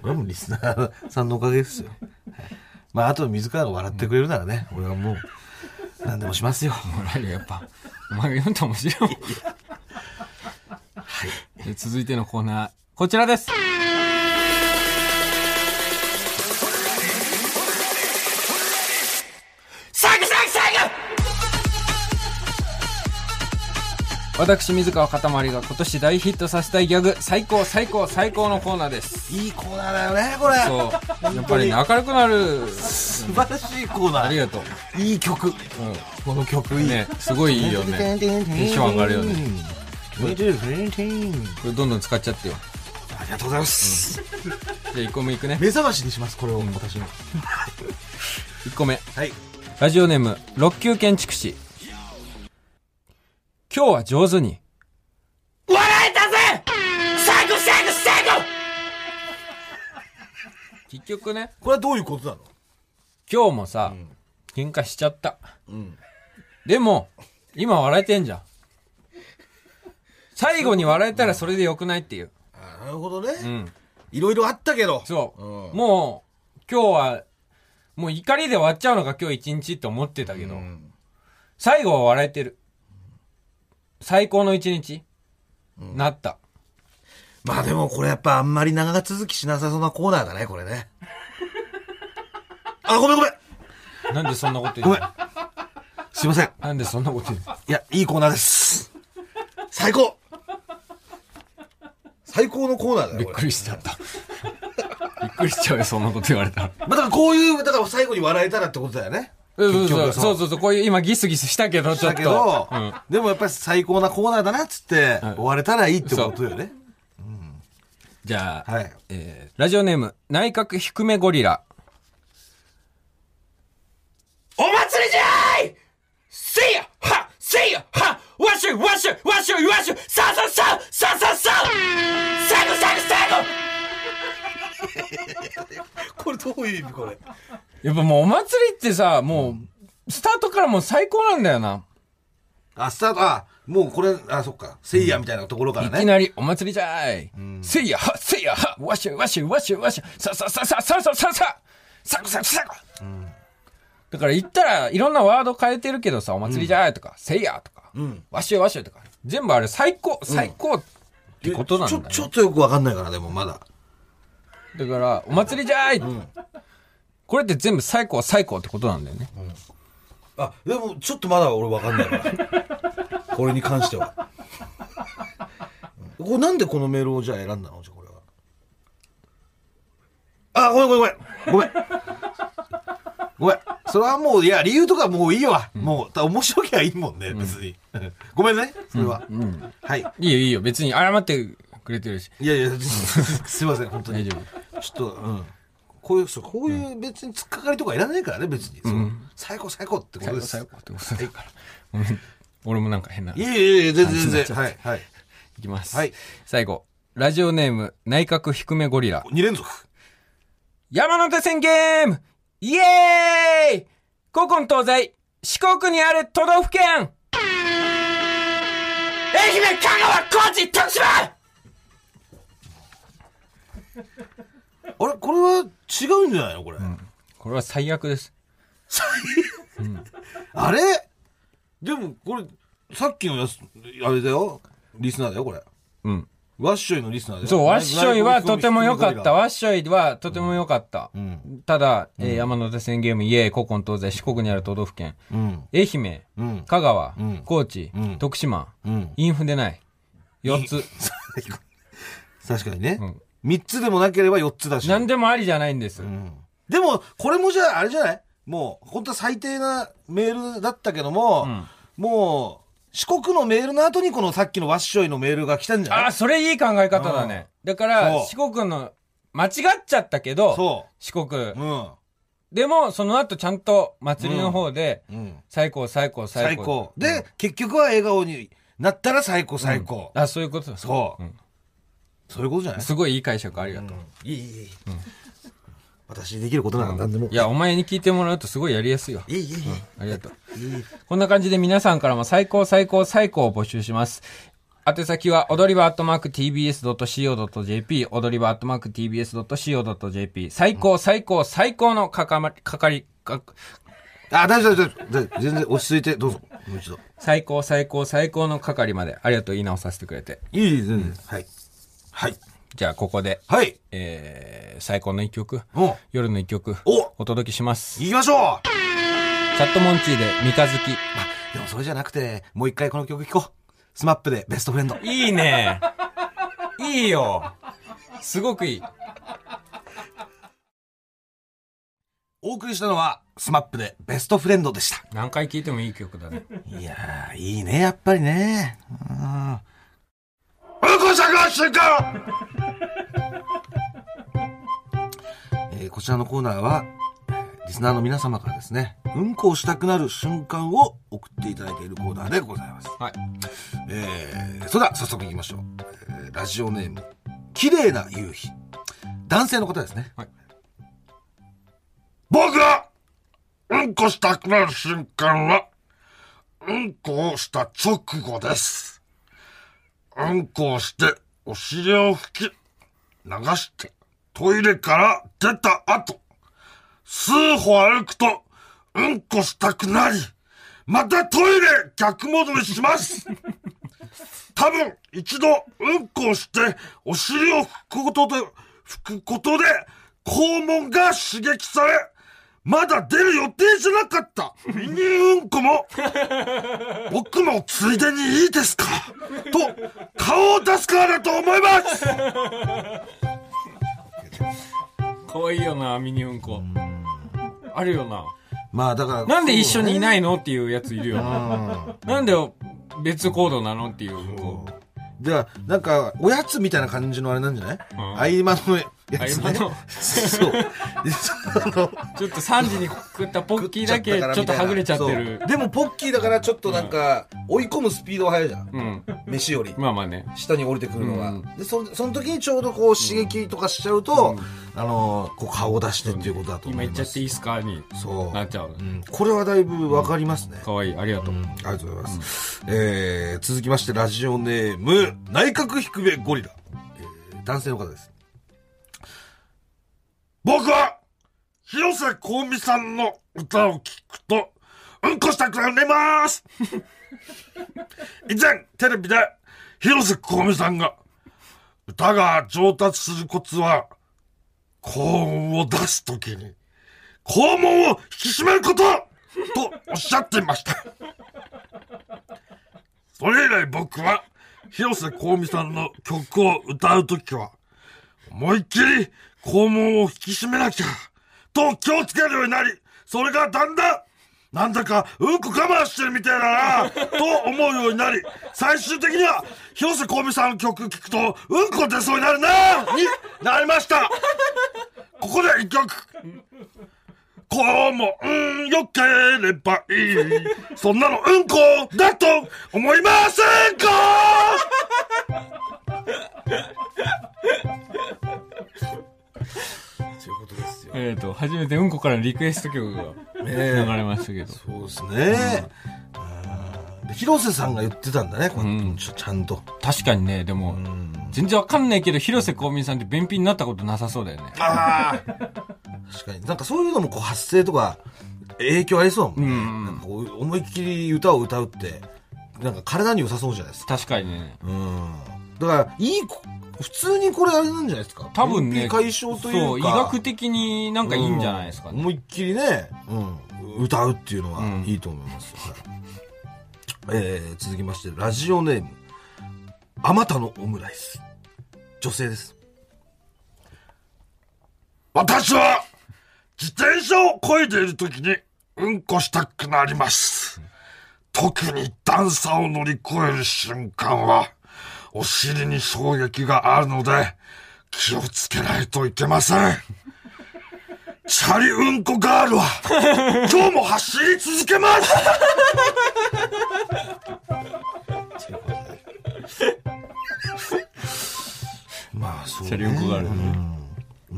これはもうリスナーさんのおかげですよ。はいまあ、あと自らが笑ってくれるならね、俺はもう、何でもしますよ。う。もらえるよ、やっぱ。お前が読んだら面白いもん。で続いてのコーナー、こちらです。私、水川かたまりが今年大ヒットさせたいギャグ、最高最高最高のコーナーです。グいいコーナーだよね、これ。そう。やっぱりね、明るくなる。素晴らしいコーナー。ありがとう。いい曲。うこの曲いい。ん。ね、すごいいいよね。テンテンション上がるよね。これどんどん使っちゃってよ。ありがとうございます。じゃあ1個目いくね。目覚ましにします、これを、私の。1個目。はい。ラジオネーム、六級建築士。今日は上手に。笑えたぜ最高最高最高結局ね、これはどういうことなの？今日もさ、喧嘩しちゃった。んでも、今笑えてんじゃん。最後に笑えたらそれでよくないっていう。あなるほどね。うん。いろいろあったけど。そう。うんもう、今日は、もう怒りで終わっちゃうのが今日一日って思ってたけど、ん最後は笑えてる。最高の一日、なった。まあでもこれやっぱあんまり長続きしなさそうなコーナーだね、これね。[LAUGHS] あ、ごめんごめんなんでそんなこと言ごめん。すいません。なんでそんなこと言うの？いや、いいコーナーです。最高最高のコーナーだよ、びっ。くりしちゃった。[LAUGHS] びっくりしちゃうよ、そんなこと言われたら。まあだからこういう、だから最後に笑えたらってことだよね。そうそう。そう結局そうそうそう、こういう今ギスギスしたけど、ちょっと。、うん。でもやっぱり最高なコーナーだなっつって、終われたらいいってことよね。じゃあ、はい。えーラジオネーム、内閣低めゴリラ。お祭りじゃい!せいや!はせいや!はわっしょいわっしょいわっしょいわっしょいささささささ最後最後最後これどういう意味これ。やっぱもうお祭りってさ、もう、スタートからもう最高なんだよな。あ、スタート、あ、もうこれ、あ、そっか。せいやみたいなところからね。いきなり、お祭りじゃーい。せいやは、せいやは、わしょいわしょいわしょいわしょい、さささささささささこさこさこ。だから言ったら、いろんなワード変えてるけどさ、お祭りじゃーいとか、せいやとか、んわしょいわしょいとか、全部あれ最高、最高ってことなんだよ、ちょ、ちょっとよくわかんないから、でもまだ。だから、お祭りじゃーい、これって全部最高、最高ってことなんだよね。あ、でもちょっとまだ俺わかんないから。[LAUGHS] これに関しては。[LAUGHS] これなんでこのメールをじゃあ選んだの？じゃあこれは。あ、ごめんごめんごめん。ごめん。ごめん。それはもう、いや、理由とかもういいわ。もう、面白きゃいいもんね、別に。[LAUGHS] ごめんね、それは。はい。いいよいいよ、別に謝ってくれてるし。いやいや、すいません、本当に。大丈ちょっと、うん。こういう、そうこういう別に突っかかりとかいらないからね、別に。そう最高最高ってことです。最高最高ってことだから。うん俺もなんか変な。いやいやいや、全然全然。はい、はい。いきます。はい最後。ラジオネーム、内閣低めゴリラ。2連続。山手線ゲームイエーイ古今東西、四国にある都道府県愛媛香川高知徳島あれこれは違うんじゃないの？これ。これは最悪です。あれ？でも、これ、さっきのやつ、あれだよ。リスナーだよ、これ。うん。ワッショイのリスナーだよ。そう、ワッショイはとても良かった。わ。ワッショイはとても良かった。んただ、えー山手線ゲームイエーイ古今東西、四国にある都道府県。うん。愛媛、うん。香川、ん高知、ん徳島、うん。インフでない。4つ。[LAUGHS] 確かにねん。三つでもなければ四つだし。何でもありじゃないんです。うんでも、これもじゃあ、あれじゃない？もう、本当は最低なメールだったけども、んもう、四国のメールの後にこのさっきのワッショイのメールが来たんじゃない？ああ、それいい考え方だね。だから、四国の、間違っちゃったけど、そ四国。う。うん。でも、その後ちゃんと祭りの方で、うん。最高、最高、最最高。高。で、結局は笑顔になったら最高、最高。あ、そういうことだそううんそういうことじゃない？すごいいい解釈ありがとう。いい、いい、いい。私にできることなら何でも。いや、お前に聞いてもらうとすごいやりやすいよ。いい、いい、いい。ありがとう。こんな感じで皆さんからも最高、最高、最高を募集します。宛先は、踊り場アットマーク tbs.co.jp、踊り場アットマーク tbs.co.jp、最高、最高、最高のかかま、かかり、か、あ、大丈夫、大丈夫。大丈夫全然落ち着いて、どうぞ。もう一度。最高最高最高の係までありがとう言い直させてくれて。いい、全然。はい。はい。じゃあここで、はい。えー、最高の一曲、お夜の一曲、おお届けします。行きましょうあ、チャットモンチーで三日月。でもそれじゃなくて、もう一回この曲聴こう。スマップでベストフレンド。いいね。いいよ。すごくいい。お送りしたのは、 SMAP でベストフレンドでした。何回聴いてもいい曲だね。いやー、いいね、やっぱりね。うん。うんこしたくなる瞬間 [LAUGHS] えーこちらのコーナーは、えーリスナーの皆様からですね、うんこをしたくなる瞬間を送っていただいているコーナーでございます。はい。えー、それでは早速行きましょう。えーラジオネーム、綺麗な夕日。男性の方ですね。はい僕が、うんこしたくなる瞬間は、うんこをした直後です。うんこをして、お尻を拭き、流して、トイレから出た後、数歩歩くと、うんこしたくなり、またトイレ逆戻りします。[LAUGHS] 多分、一度、うんこをして、お尻を拭くことで、拭くことで、肛門が刺激され、まだ出る予定じゃなかったミニうんこも、[LAUGHS] 僕もついでにいいですか？と、顔を出すからだと思いますかわいいよな、ミニうんこ。あるよな。まあだから、なんで一緒にいないいのっていうやついるよな。なんで別行動なのっていううんこ。では、なんか、おやつみたいな感じのあれなんじゃない、合間のやつ、ね。のそう。でそのちょっと3時に食ったポッキーだけちょっとはぐれちゃってる。でもポッキーだからちょっとなんか、追い込むスピードが速いじゃん。うん。飯より。まあまあね。下に降りてくるのが。うんで、そ、その時にちょうどこう刺激とかしちゃうと、あの、こう顔を出してっていうことだと思今います。言っちゃっていいっすか？にそう。なっちゃう。うんこれはだいぶわかりますね。かわいい。ありがとう。ありがとうございます。えー、続きまして、ラジオネーム、内閣低めゴリラ。えー、男性の方です。僕は、広瀬香美さんの歌を聴くと、うんこしたくなります以前、テレビで、広瀬香美さんが、歌が上達するコツは、高音を出すときに、肛門を引き締めることとおっしゃっていました。それ以来僕は、広瀬香美さんの曲を歌うときは、思いっきり肛門を引き締めなきゃ、と気をつけるようになり、それがだんだん、なんだか、うんこ我慢してるみたいだな、と思うようになり、最終的には、広瀬香美さんの曲聴くと、うんこ出そうになるな、になりました。ここで一曲。こうも、うん、よければいい。そんなのうんこだと思いませんか？[LAUGHS] ということですよ。えっと、初めてうんこからのリクエスト曲が流れましたけど。そうですね。で広瀬さんが言ってたんだね、このちょちゃんと。確かにね、でも、全然わかんないけど、広瀬香美さんって便秘になったことなさそうだよね。ああ。確かに。なんかそういうのもこう発声とか影響ありそうだもんね。なんかこう思いっきり歌を歌うって、なんか体に良さそうじゃないですか。確かにね。うん。だから、いいこ、普通にこれあれなんじゃないですか？多分ね、解消というか。そう、医学的になんかいいんじゃないですかね。うん思いっきりね、うん、歌うっていうのはうんいいと思います。はいえー、続きまして、ラジオネーム、あまたのオムライス。女性です。私は、自転車を漕いでいる時に、うんこしたくなります。特に段差を乗り越える瞬間は、お尻に衝撃があるので、気をつけないといけません。チャリうんこガールは、[LAUGHS] 今日も走り続けます [LAUGHS] まあ、そう、ね。チャリうんこガールうん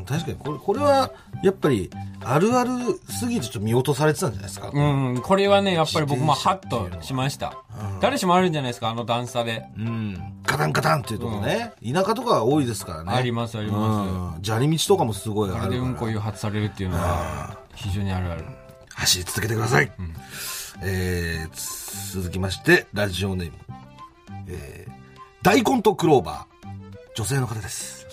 確かにこれ、これは、やっぱり、あるあるすぎてちょっと見落とされてたんじゃないですか？うん、これはね、やっぱり僕もハッとしました。誰しもあるんじゃないですか、あの段差で。うん。ガタンガタンっていうとこね、田舎とかは多いですからね。ありますありまうん。砂利道とかもすごいあるから。あれでうんこ誘発されるっていうのは、非常にあるある。走り続けてください。えー、続きまして、ラジオネーム。えー、大根とクローバー。女性の方です。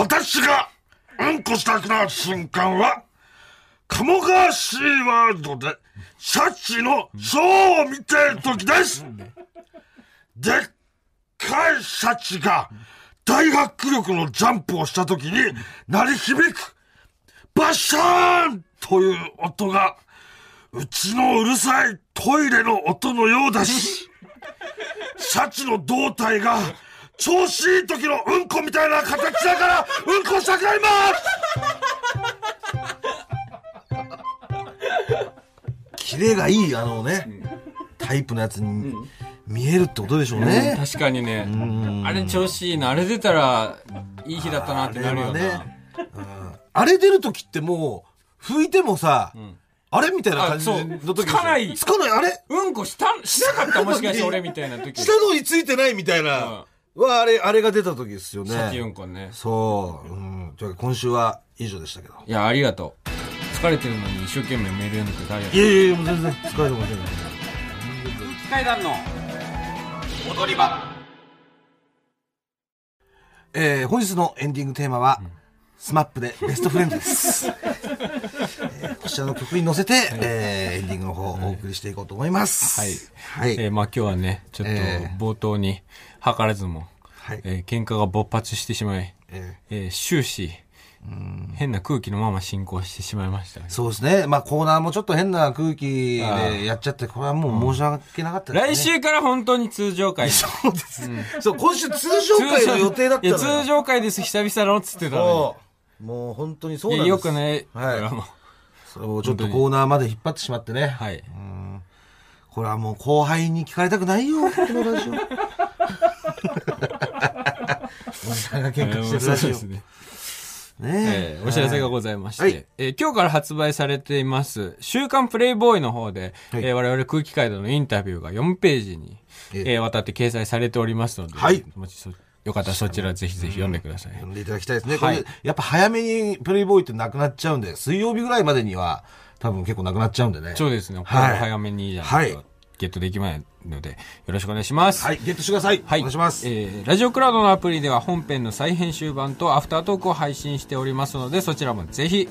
私がうんこしたくなる瞬間は、鴨川シーワールドで、シャチのショーを見ている時です。でっかいシャチが、大迫力のジャンプをした時に、鳴り響く、バシャーンという音が、うちのうるさいトイレの音のようだし、シャチの胴体が、調子いい時のうんこみたいな形だから、うんこしたくなります！[LAUGHS] キレがいい、あのね、タイプのやつに見えるってことでしょうね。確かにね。あれ調子いいな。あれ出たら、いい日だったなってなるよ。ね。あれ出るときってもう、拭いてもさ、あれみたいな感じの時つかない。つかない、あれ？うんこした、しなかった？もしかして俺みたいな時。[LAUGHS] 下のについてないみたいな。は、あれ、あれが出た時ですよね。シャチうんこね。そう。うん。というわけで今週は以上でしたけど。いや、ありがとう。疲れてるのに一生懸命メール読んでてありがと。いうやいやいや、もう全然疲れてませんね。機械団の踊り場。えー、本日のエンディングテーマは、 SMAP でベストフレンドです。[LAUGHS] えーこちらの曲に乗せて、えーエンディングの方をお送りしていこうと思います。はい。はい。えーまあ今日はね、ちょっとえ冒頭に、図らずも、はいえー喧嘩が勃発してしまい、ええー終始、変な空気のまま進行してしまいましたねー。そうですね。まあコーナーもちょっと変な空気でやっちゃって、これはもう申し訳なかったですね。来週から本当に通常会。そうです。そう、今週通常会の予定だったの通常会です、久々のっつってたのそう。もう本当にそうなんです。よくね、はいもうそう、ちょっとコーナーまで引っ張ってしまってね。はい。これはもう後輩に聞かれたくないよ、このラジオ。おじさんが喧嘩してるラジオ。そうですね。ねえーお知らせがございまして、はいえー今日から発売されています、週刊プレイボーイの方で、はいえー我々空気階段のインタビューが4ページに、ええー渡って掲載されておりますので、はいもしそよかったらそちらぜひぜひ読んでください。読んでいただきたいですね。はいこれ、やっぱ早めにプレイボーイってなくなっちゃうんで、水曜日ぐらいまでには多分結構なくなっちゃうんでね。そうですね。はい早めにいいじゃないと、はいゲットできないので、よろしくお願いします。はい、ゲットしてください。はい。お願いします。えーラジオクラウドのアプリでは本編の再編集版とアフタートークを配信しておりますので、そちらもぜひ、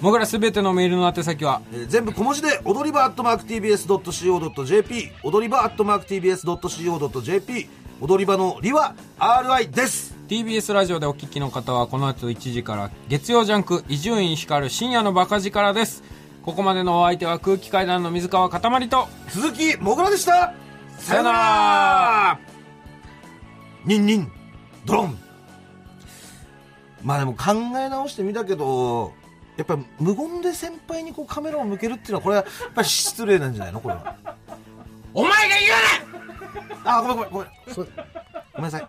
もぐらすべてのメールの宛先は、えー全部小文字で、踊り場アットマーク TBS.CO.JP、踊り場アットマーク TBS.CO.JP、踊り場のりは RI です。TBS ラジオでお聞きの方はこの後1時から月曜ジャンク伊集院光る深夜のバカ力ですここまでのお相手は空気階段の水川かたまりと鈴木もぐらでした。さよなら。ニンニンドロン。まあでも考え直してみたけどやっぱ無言で先輩にこうカメラを向けるっていうのはこれはやっぱり失礼なんじゃないの？これは。お前が言うな！あごめんごめんごめん。ごめんなさい